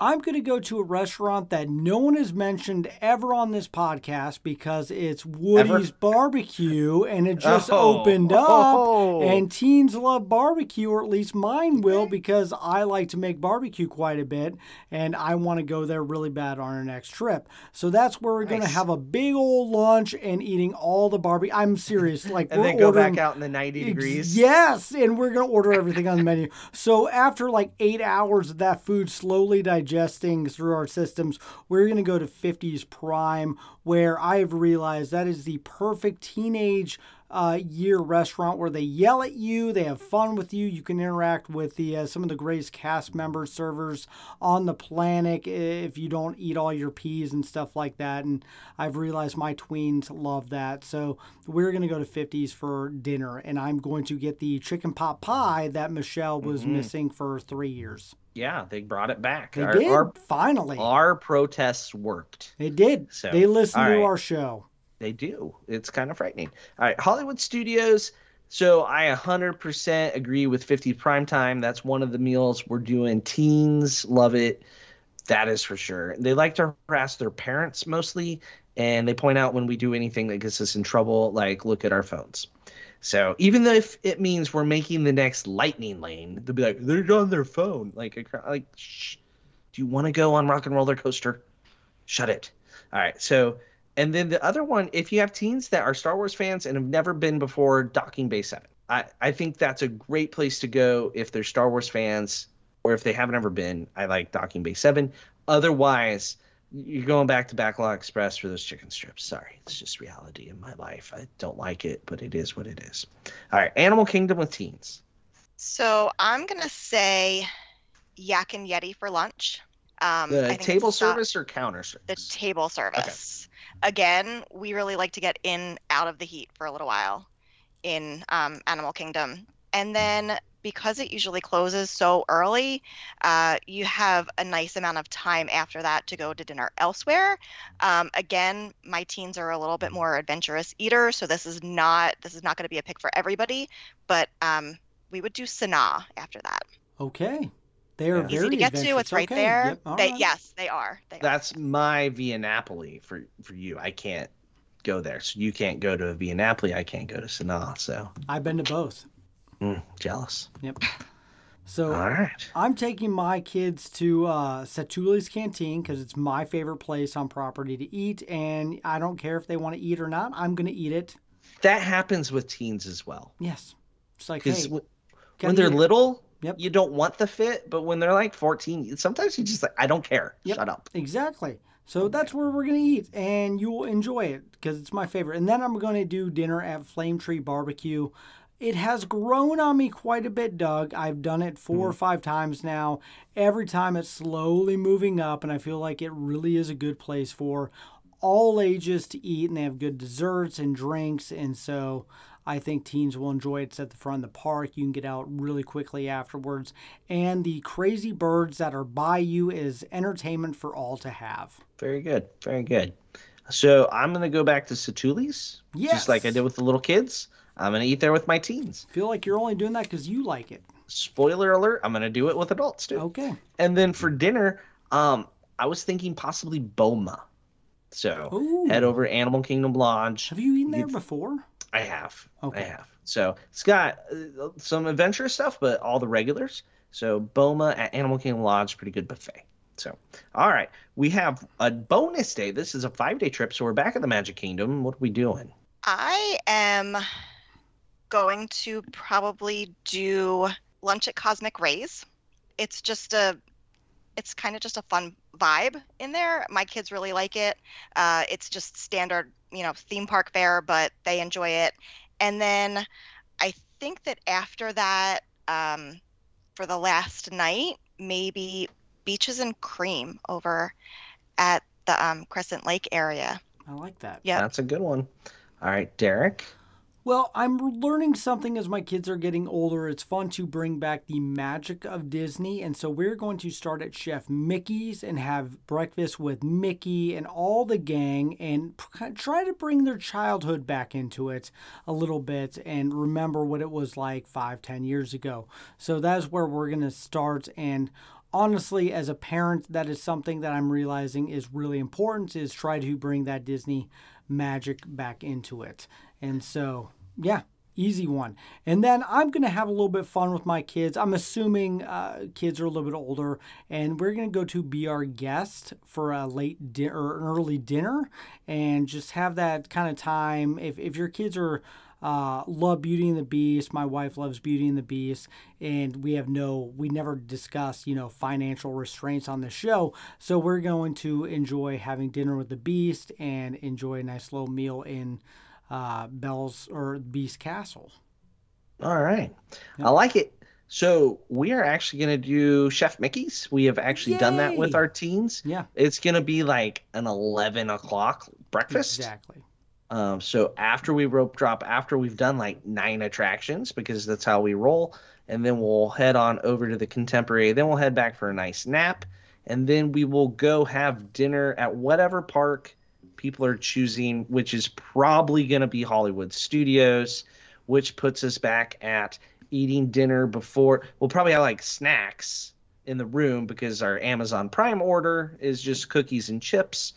A: I'm going to go to a restaurant that no one has mentioned ever on this podcast because it's Woody's Barbecue and it just
D: Oh.
A: opened up.
D: Oh.
A: And teens love barbecue, or at least mine will, because I like to make barbecue quite a bit and I want to go there really bad on our next trip. So that's where we're going to have a big old lunch and eating all the barbecue. I'm serious. Like,
D: And
A: we're
D: then go
A: ordering,
D: back out in the 90 degrees.
A: Yes, and we're gonna order everything on the menu. So after like eight hours of that food slowly digesting through our systems, we're gonna go to 50s Prime, where I've realized that is the perfect teenage uh, year restaurant where they yell at you, they have fun with you, you can interact with the uh, some of the greatest cast members, servers on the planet if you don't eat all your peas and stuff like that. And I've realized my tweens love that. So we're going to go to 50s for dinner, and I'm going to get the chicken pot pie that Michelle was missing for three years.
D: Yeah, they brought it back.
A: They
D: our,
A: did,
D: Our,
A: finally.
D: our protests worked.
A: they did.
D: So,
A: they listened
D: all
A: to our show.
D: They do. It's kind of frightening. All right, Hollywood Studios. So I 100% agree with 50 primetime. That's one of the meals we're doing. Teens love it. That is for sure. They like to harass their parents mostly, and they point out when we do anything that gets us in trouble, like look at our phones. So even though if it means we're making the next lightning lane, they'll be like, they're on their phone. Like, like, shh. Do you want to go on Rock and Roller Coaster? Shut it. All right. So, and then the other one, if you have teens that are Star Wars fans and have never been before Docking Bay 7, I, I think that's a great place to go if they're Star Wars fans or if they haven't ever been. I like Docking Bay 7. Otherwise, you're going back to Backlot Express for those chicken strips. Sorry. It's just reality in my life. I don't like it, but it is what it is. All right. Animal Kingdom with teens.
E: So I'm gonna say Yak and Yeti for lunch. Um,
D: The table
E: not-
D: service or counter service?
E: the table service. Again, we really like to get in out of the heat for a little while in um, Animal Kingdom. And then because it usually closes so early, uh, you have a nice amount of time after that to go to dinner elsewhere. Um, again, my teens are a little bit more adventurous eaters, so this is not this is not going to be a pick for everybody. But um, we would do Sanaa after that.
A: Okay. They are
D: Yeah.
A: very
E: Easy to get to. It's right
A: Okay,
E: there.
A: yep,
E: They,
A: right.
E: Yes, they are. They are.
D: That's my Via Napoli for for you. I can't go there, so you can't go to Via Napoli. I can't go to Sanaa. So
A: I've been to both.
D: Mm, jealous.
A: Yep. So
D: All right.
A: I'm taking my kids to uh, Satuli's Canteen because it's my favorite place on property to eat, and I don't care if they want to eat or not. I'm going to eat it.
D: That happens with teens as well.
A: Yes. It's like, hey,
D: Because
A: gotta
D: when they're little,
A: Yep.
D: you don't want the fit, but when they're like 14, sometimes you just like, I don't care.
A: Yep.
D: Shut up.
A: Exactly. So that's where we're going to eat, and you will enjoy it because it's my favorite. And then I'm going to do dinner at Flame Tree Barbecue. It has grown on me quite a bit, Doug. I've done it 4 or mm-hmm. five times now. Every time it's slowly moving up, and I feel like it really is a good place for all ages to eat, and they have good desserts and drinks. And so I think teens will enjoy it. It's at the front of the park. You can get out really quickly afterwards. And the crazy birds that are by you is entertainment for all to have.
D: Very good. Very good. So I'm going to go back to Satuli's, just like I did with the little kids. I'm going to eat there with my teens.
A: feel like you're only doing that because you like it.
D: Spoiler alert, I'm going to do it with adults too.
A: Okay.
D: And then for dinner, um, I was thinking possibly Boma. So
A: Ooh.
D: head over to Animal Kingdom Lodge.
A: Have you eaten there
D: You've-
A: before?
D: I have.
A: Okay.
D: I have. So it's got uh, some adventurous stuff, but all the regulars. So Boma at Animal Kingdom Lodge, pretty good buffet. So, all right, we have a bonus day. This is a five day trip, so we're back at the Magic Kingdom. What are we doing?
E: I am going to probably do lunch at Cosmic Rays. It's just a, it's kind of just a fun vibe in there. My kids really like it. Uh, it's just standard, you know, theme park fare, but they enjoy it. And then I think that after that, um, for the last night, maybe beaches and cream over at the um, Crescent Lake area.
A: I like that.
E: Yeah,
D: That's a good one. All right, Derek.
A: Well, I'm learning something as my kids are getting older. It's fun to bring back the magic of Disney. And so we're going to start at Chef Mickey's and have breakfast with Mickey and all the gang and try to bring their childhood back into it a little bit and remember what it was like five, ten years ago. So that's where we're going to start. And honestly, as a parent, that is something that I'm realizing is really important is try to bring that Disney magic back into it. And so, yeah, easy one. And then I'm going to have a little bit fun with my kids. I'm assuming uh, kids are a little bit older, and we're going to go to be our guest for a late dinner or an early dinner and just have that kind of time. If, if your kids are uh, love Beauty and the Beast. My wife loves Beauty and the Beast, and we have no, we never discuss, you know, financial restraints on the show. So we're going to enjoy having dinner with the Beast and enjoy a nice little meal in uh, Belle's or Beast Castle.
D: All right. I like it. So we are actually going to do Chef Mickey's. We have actually done that with our teens.
A: Yeah,
D: It's going to be like an 11 o'clock breakfast.
A: exactly.
D: Um, so after we rope drop, after we've done like nine attractions, because that's how we roll, and then we'll head on over to the contemporary. Then we'll head back for a nice nap, and then we will go have dinner at whatever park people are choosing, which is probably going to be Hollywood Studios, which puts us back at eating dinner before. We'll probably have like snacks in the room because our Amazon Prime order is just cookies and chips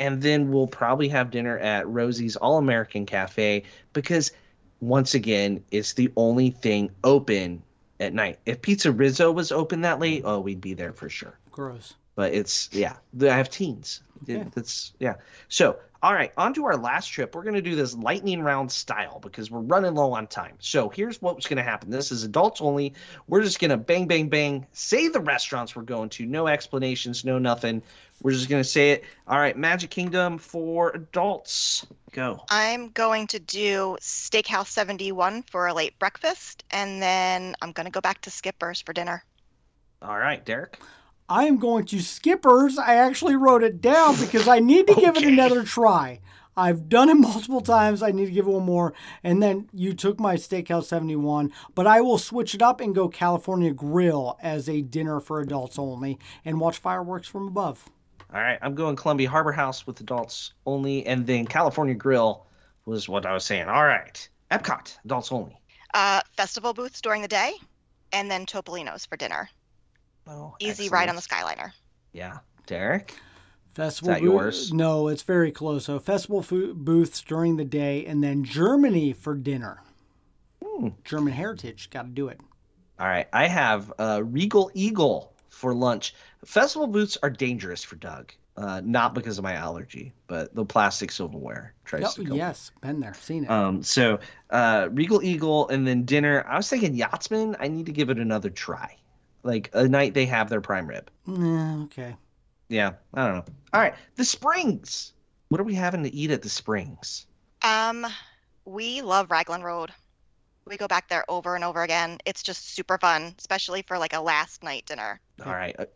D: and then we'll probably have dinner at Rosie's All American Cafe because once again, it's the only thing open at night. If PizzeRizzo was open that late, oh, we'd be there for sure.
A: Gross.
D: But it's yeah, I have teens.
A: Okay.
D: That's yeah. So all right, on to our last trip. We're gonna do this lightning round style because we're running low on time. So here's what's gonna happen. This is adults only. We're just gonna bang, bang, bang. Say the restaurants we're going to. No explanations. No nothing. We're just gonna say it. All right, Magic Kingdom for adults. Go.
E: I'm going to do Steakhouse 71 for a late breakfast, and then I'm going to go back to Skipper's for dinner.
D: All right, Derek.
A: I am going to Skippers. I actually wrote it down because I need to give it another try. I've done it multiple times. I need to give it one more. And then you took my Steakhouse 71, but I will switch it up and go California Grill as a dinner for adults only and watch fireworks from above.
D: All right, I'm going Columbia Harbor House with adults only, and then California Grill was what I was saying. All right, Epcot adults only.
E: Uh, festival booths during the day, and then Topolino's for dinner.
D: Oh,
E: Easy ride on the. Skyliner.
D: Yeah, Derek.
A: Festival
D: that
A: booth-
D: yours?
A: No, it's very close. So festival fo- booths during the day and then Germany for dinner.
D: Hmm.
A: German heritage, got to do it.
D: All right, I have uh, Regal Eagle for lunch. Festival booths are dangerous for Doug, uh, not because of my allergy, but the plastic silverware tries
A: Oh,
D: to kill. me.
A: yes, been there, seen it.
D: Um, so uh, Regal Eagle, and then dinner. I was thinking Yachtsman. I need to give it another try. Like a night they have their prime rib.
A: Yeah, okay.
D: Yeah, I don't know. All right, the Springs. What are we having to eat at the Springs?
E: Um, we love Raglan Road. We go back there over and over again. It's just super fun, especially for like a last night dinner.
D: All right, uh,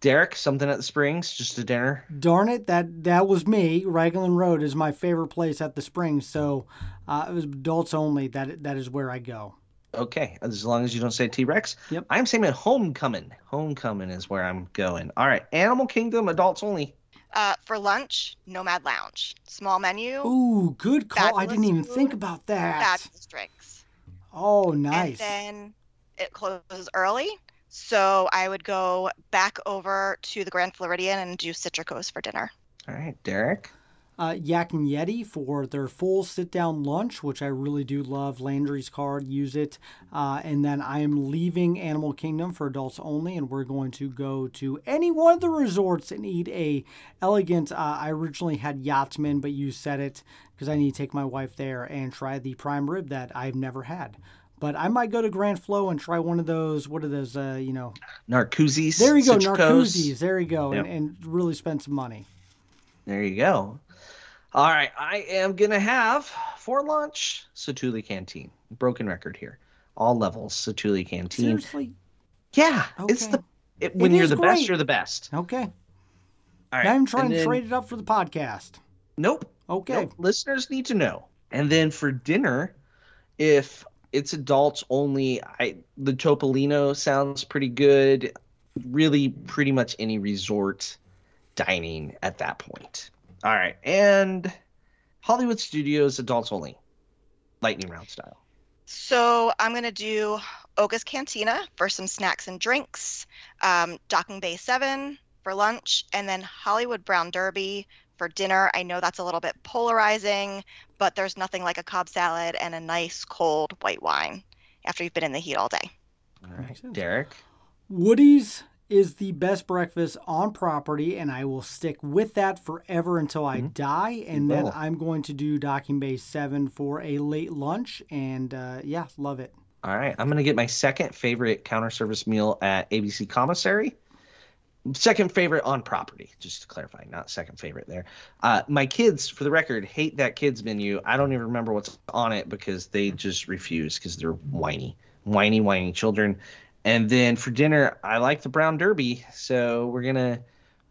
D: Derek, something at the Springs, just a dinner.
A: Darn it, that that was me. Raglan Road is my favorite place at the Springs, so uh, it was adults only. That that is where I go.
D: Okay, as long as you don't say T Rex.
A: Yep.
D: I'm saying Homecoming. Homecoming is where I'm going. All right, Animal Kingdom, adults only.
E: Uh, for lunch, Nomad Lounge, small menu,
A: Ooh, good call. I didn't even
E: food,
A: think about that.
E: fabulous drinks.
A: Oh, nice.
E: And then it closes early, so I would go back over to the Grand Floridian and do Citricos for dinner.
D: All right, Derek.
A: Uh, Yak and Yeti for their full sit down lunch, which I really do love. Landry's card, use it. Uh, and then I am leaving Animal Kingdom for adults only, and we're going to go to any one of the resorts and eat a elegant. Uh, I originally had Yachtsman, but you said it because I need to take my wife there and try the prime rib that I've never had. But I might go to Grand Flow and try one of those. What are those? Uh, you know,
D: Narcoossee's.
A: there you go,
D: Citricos.
A: There you go,
D: Yep.
A: and, and really spend some money.
D: There you go. All right, I am gonna have for lunch Satuli Canteen. Broken record here. all levels. Satuli Canteen.
A: Seriously?
D: Yeah, it's the it, when
A: It
D: you're the best, you're the best.
A: Okay.
D: All right.
A: Now I'm trying
D: and
A: to
D: then-
A: trade it up for the podcast.
D: Nope.
A: Okay.
D: Nope. Listeners need to know. And then for dinner, if it's adults only, I the Topolino sounds pretty good. Really, pretty much any resort dining at that point. All right, and Hollywood Studios adults only, lightning round style.
E: So I'm gonna do Oga's Cantina for some snacks and drinks, um, Docking Bay Seven for lunch, and then Hollywood Brown Derby for dinner. I know that's a little bit polarizing, but there's nothing like a Cobb salad and a nice cold white wine after you've been in the heat all day.
D: All right,
A: Makes.
D: Derek.
A: Woody's is the best breakfast on property, and I will stick with that forever until I
D: Mhm.
A: die. And then. I'm going to do Docking Bay 7 for a late lunch. And uh, yeah, love it.
D: All right, I'm gonna get my second favorite counter service meal at ABC Commissary. Second favorite on property, just to clarify, not second favorite there. Uh, my kids, for the record, hate that kids menu. I don't even remember what's on it because they just refuse because they're whiny, whiny, whiny children. And then for dinner, I like the brown derby, so we're gonna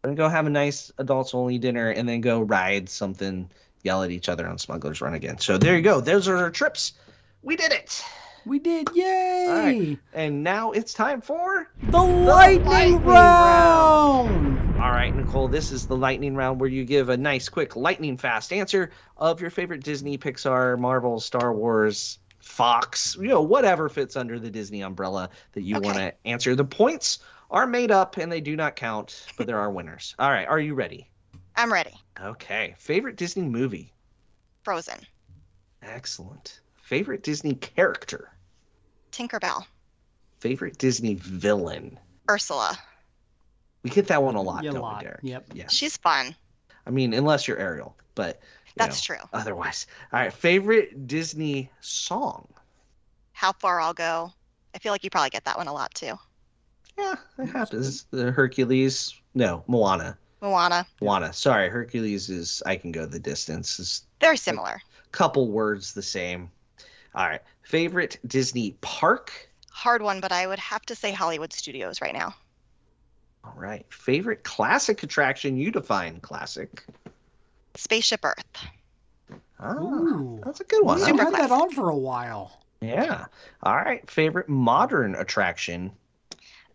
D: we're gonna go have a nice adults only dinner and then go ride something, yell at each other on Smuggler's Run again. So there you go. Those are our trips. We did it.
A: We did. Yay!
D: right. And now it's time for.
A: The, lightning,
D: lightning
A: round.
D: All right, Nicole, this is the lightning round where you give a nice, quick, lightning fast answer of your favorite Disney, Pixar, Marvel, Star Wars, Fox, you know, whatever fits under the Disney umbrella that you
E: Okay.
D: want to answer. The points are made up and they do not count, but there are winners. All right, are you ready?
E: I'm ready.
D: Okay. Favorite Disney movie?
E: Frozen.
D: Excellent. Favorite Disney character?
E: Tinkerbell.
D: Favorite Disney villain?
E: Ursula.
D: We get that one a lot,
A: a
D: don't
A: lot.
D: we, Derek?
A: Yep.
D: Yeah.
E: She's fun.
D: I mean, unless you're Ariel, but you
E: That's
D: know,
E: true.
D: Otherwise, all right. Favorite Disney song?
E: How far I'll go. I feel like you probably get that one a lot too.
D: Yeah, it happens. The Hercules. No, Moana.
E: Moana.
D: Moana. Sorry, Hercules is I can go the distance. Is
E: Very similar.
D: couple words the same. All right. Favorite Disney park?
E: Hard one, but I would have to say Hollywood Studios right now.
D: All right. Favorite classic attraction? You define classic.
E: Spaceship Earth.
D: Ah,
A: Ooh.
D: that's a good one.
A: We
D: I
A: haven't
E: Super
A: had that on for a while.
D: Yeah. All right. Favorite modern attraction?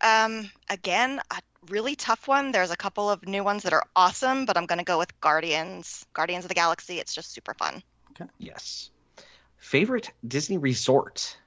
E: Um, again, a really tough one. There's a couple of new ones that are awesome, but I'm gonna go with Guardians. Guardians of the Galaxy. It's just super fun. Okay.
D: Yes. Favorite Disney resort?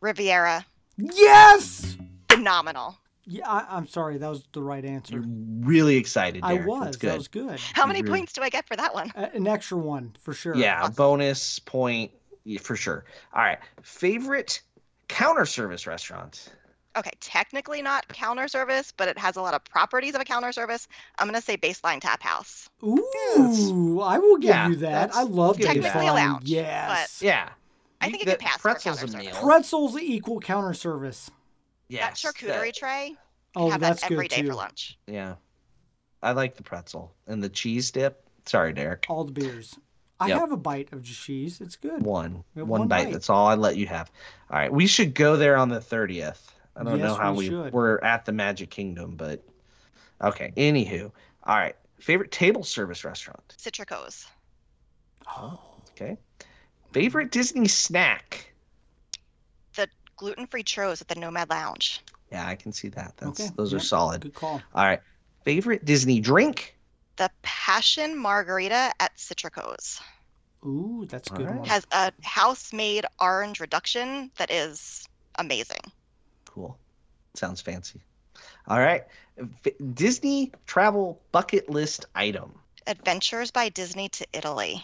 E: Riviera.
A: Yes.
E: Phenomenal.
A: Yeah, I, I'm sorry. That was the right answer.
D: You're really excited.
A: I
D: Derek.
A: was.
D: That's
A: That
D: good.
A: was good.
E: How many
D: Really?
E: points do I get for that one?
A: An extra one for sure.
D: Yeah,
E: Awesome.
D: bonus point for sure. All right. Favorite counter service restaurant?
E: Okay, technically not counter service, but it has a lot of properties of a counter service. I'm gonna say Baseline Tap House.
A: Ooh, I will give
D: Yeah,
A: you that. I love
D: give you
E: Technically
A: baseline.
E: a lounge,
A: Yes.
D: Yeah.
E: I think it
D: that
E: could pass for
D: Pretzel's
E: counter service.
D: meal.
A: Pretzels equal counter service.
D: Yes.
E: that charcuterie
D: that-
E: tray.
A: Oh,
E: have
A: that's
E: that every
A: good
E: day
A: too.
E: for lunch.
D: yeah. I like the pretzel and the cheese dip. Sorry, Derek.
A: All the beers. I
D: Yep.
A: have a bite of cheese. It's good.
D: One. One,
A: one
D: bite.
A: bite.
D: That's all I let you have. All right. We should go there on the 30th. I don't know how
A: we
D: we,
A: should.
D: we're at the Magic Kingdom, but okay. Anywho. All right. Favorite table service restaurant?
E: Citricos.
A: Oh.
D: Okay. Favorite Disney snack?
E: Gluten-free churros at the Nomad Lounge.
D: Yeah, I can see that. That's
A: Okay,
D: those are solid.
A: Good call.
D: All right. Favorite Disney drink?
E: The Passion Margarita at Citricos
A: Ooh, that's good
D: right.
A: one.
E: has a house-made orange reduction that is amazing.
D: Cool. Sounds fancy. All right. F- Disney travel bucket list item.
E: Adventures by Disney to Italy.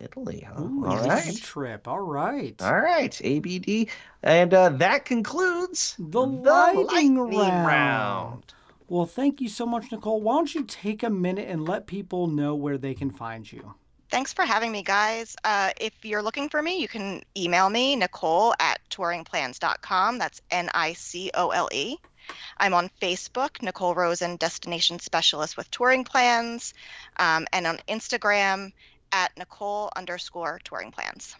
D: Italy, huh?
A: Ooh,
D: All
A: a
D: right.
A: Disney trip. All right.
D: All right. ABD. And uh, that concludes
A: The lightning round.
D: round.
A: Well, thank you so much, Nicole. Why don't you take a minute and let people know where they can find you?
E: Thanks for having me, guys. Uh, if you're looking for me, you can email me, Nicole at touringplans.com. That's N I C O L E. I'm on Facebook, Nicole Rosen, Destination Specialist with Touring Plans, um, and on Instagram at Nicole underscore Touring Plans.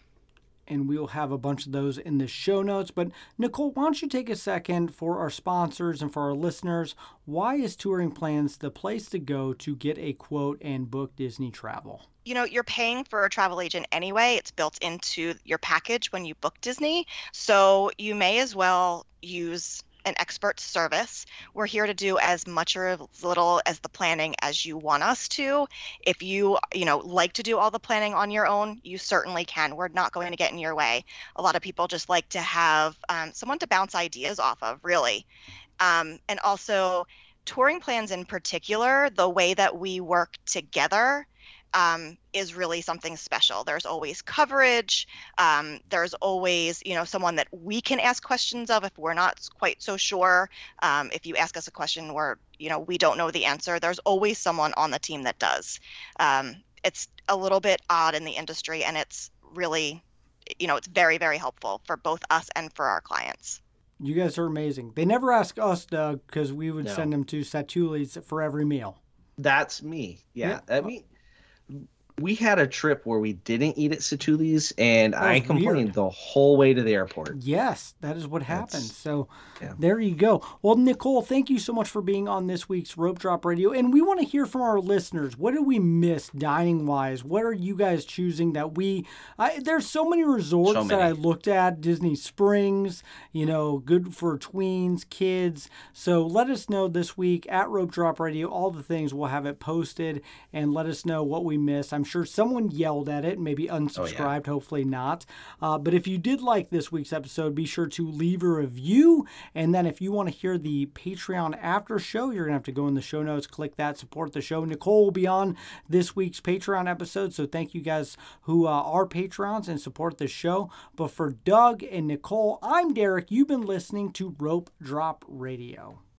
A: and we'll have a bunch of those in the show notes. But Nicole, why don't you take a second for our sponsors and for our listeners? Why is Touring Plans the place to go to get a quote and book Disney travel?
E: You know, you're paying for a travel agent anyway. It's built into your package when you book Disney. So you may as well use an expert service. We're here to do as much or as little as the planning as you want us to. If you, you know, like to do all the planning on your own, you certainly can. We're not going to get in your way. A lot of people just like to have um, someone to bounce ideas off of, really. Um, and also, touring plans in particular, the way that we work together um, is really something special. There's always coverage. Um, there's always, you know, someone that we can ask questions of if we're not quite so sure. Um, if you ask us a question where, you know, we don't know the answer, there's always someone on the team that does. Um, it's a little bit odd in the industry, and it's really, you know, it's very, very helpful for both us and for our clients.
A: You guys are amazing. They never ask us, Doug, because we would no. send them to Satu'li's for every meal.
D: That's me. Yeah. yeah. I mean, we had a trip where we didn't eat at Satu'li's, and oh, I complained weird. the whole way to the airport.
A: Yes, that is what happened. That's, so yeah. there you go. Well, Nicole, thank you so much for being on this week's Rope Drop Radio, and we want to hear from our listeners. What did we miss dining wise? What are you guys choosing that we? I, there's so many resorts so many. that I looked at. Disney Springs, you know, good for tweens, kids. So let us know this week at Rope Drop Radio. All the things we'll have it posted, and let us know what we missed. I'm sure someone yelled at it, maybe unsubscribed, oh, yeah. hopefully not. Uh, but if you did like this week's episode, be sure to leave a review. And then if you want to hear the Patreon after show, you're going to have to go in the show notes, click that, support the show. Nicole will be on this week's Patreon episode. So thank you guys who uh, are Patrons and support the show. But for Doug and Nicole, I'm Derek. You've been listening to Rope Drop Radio.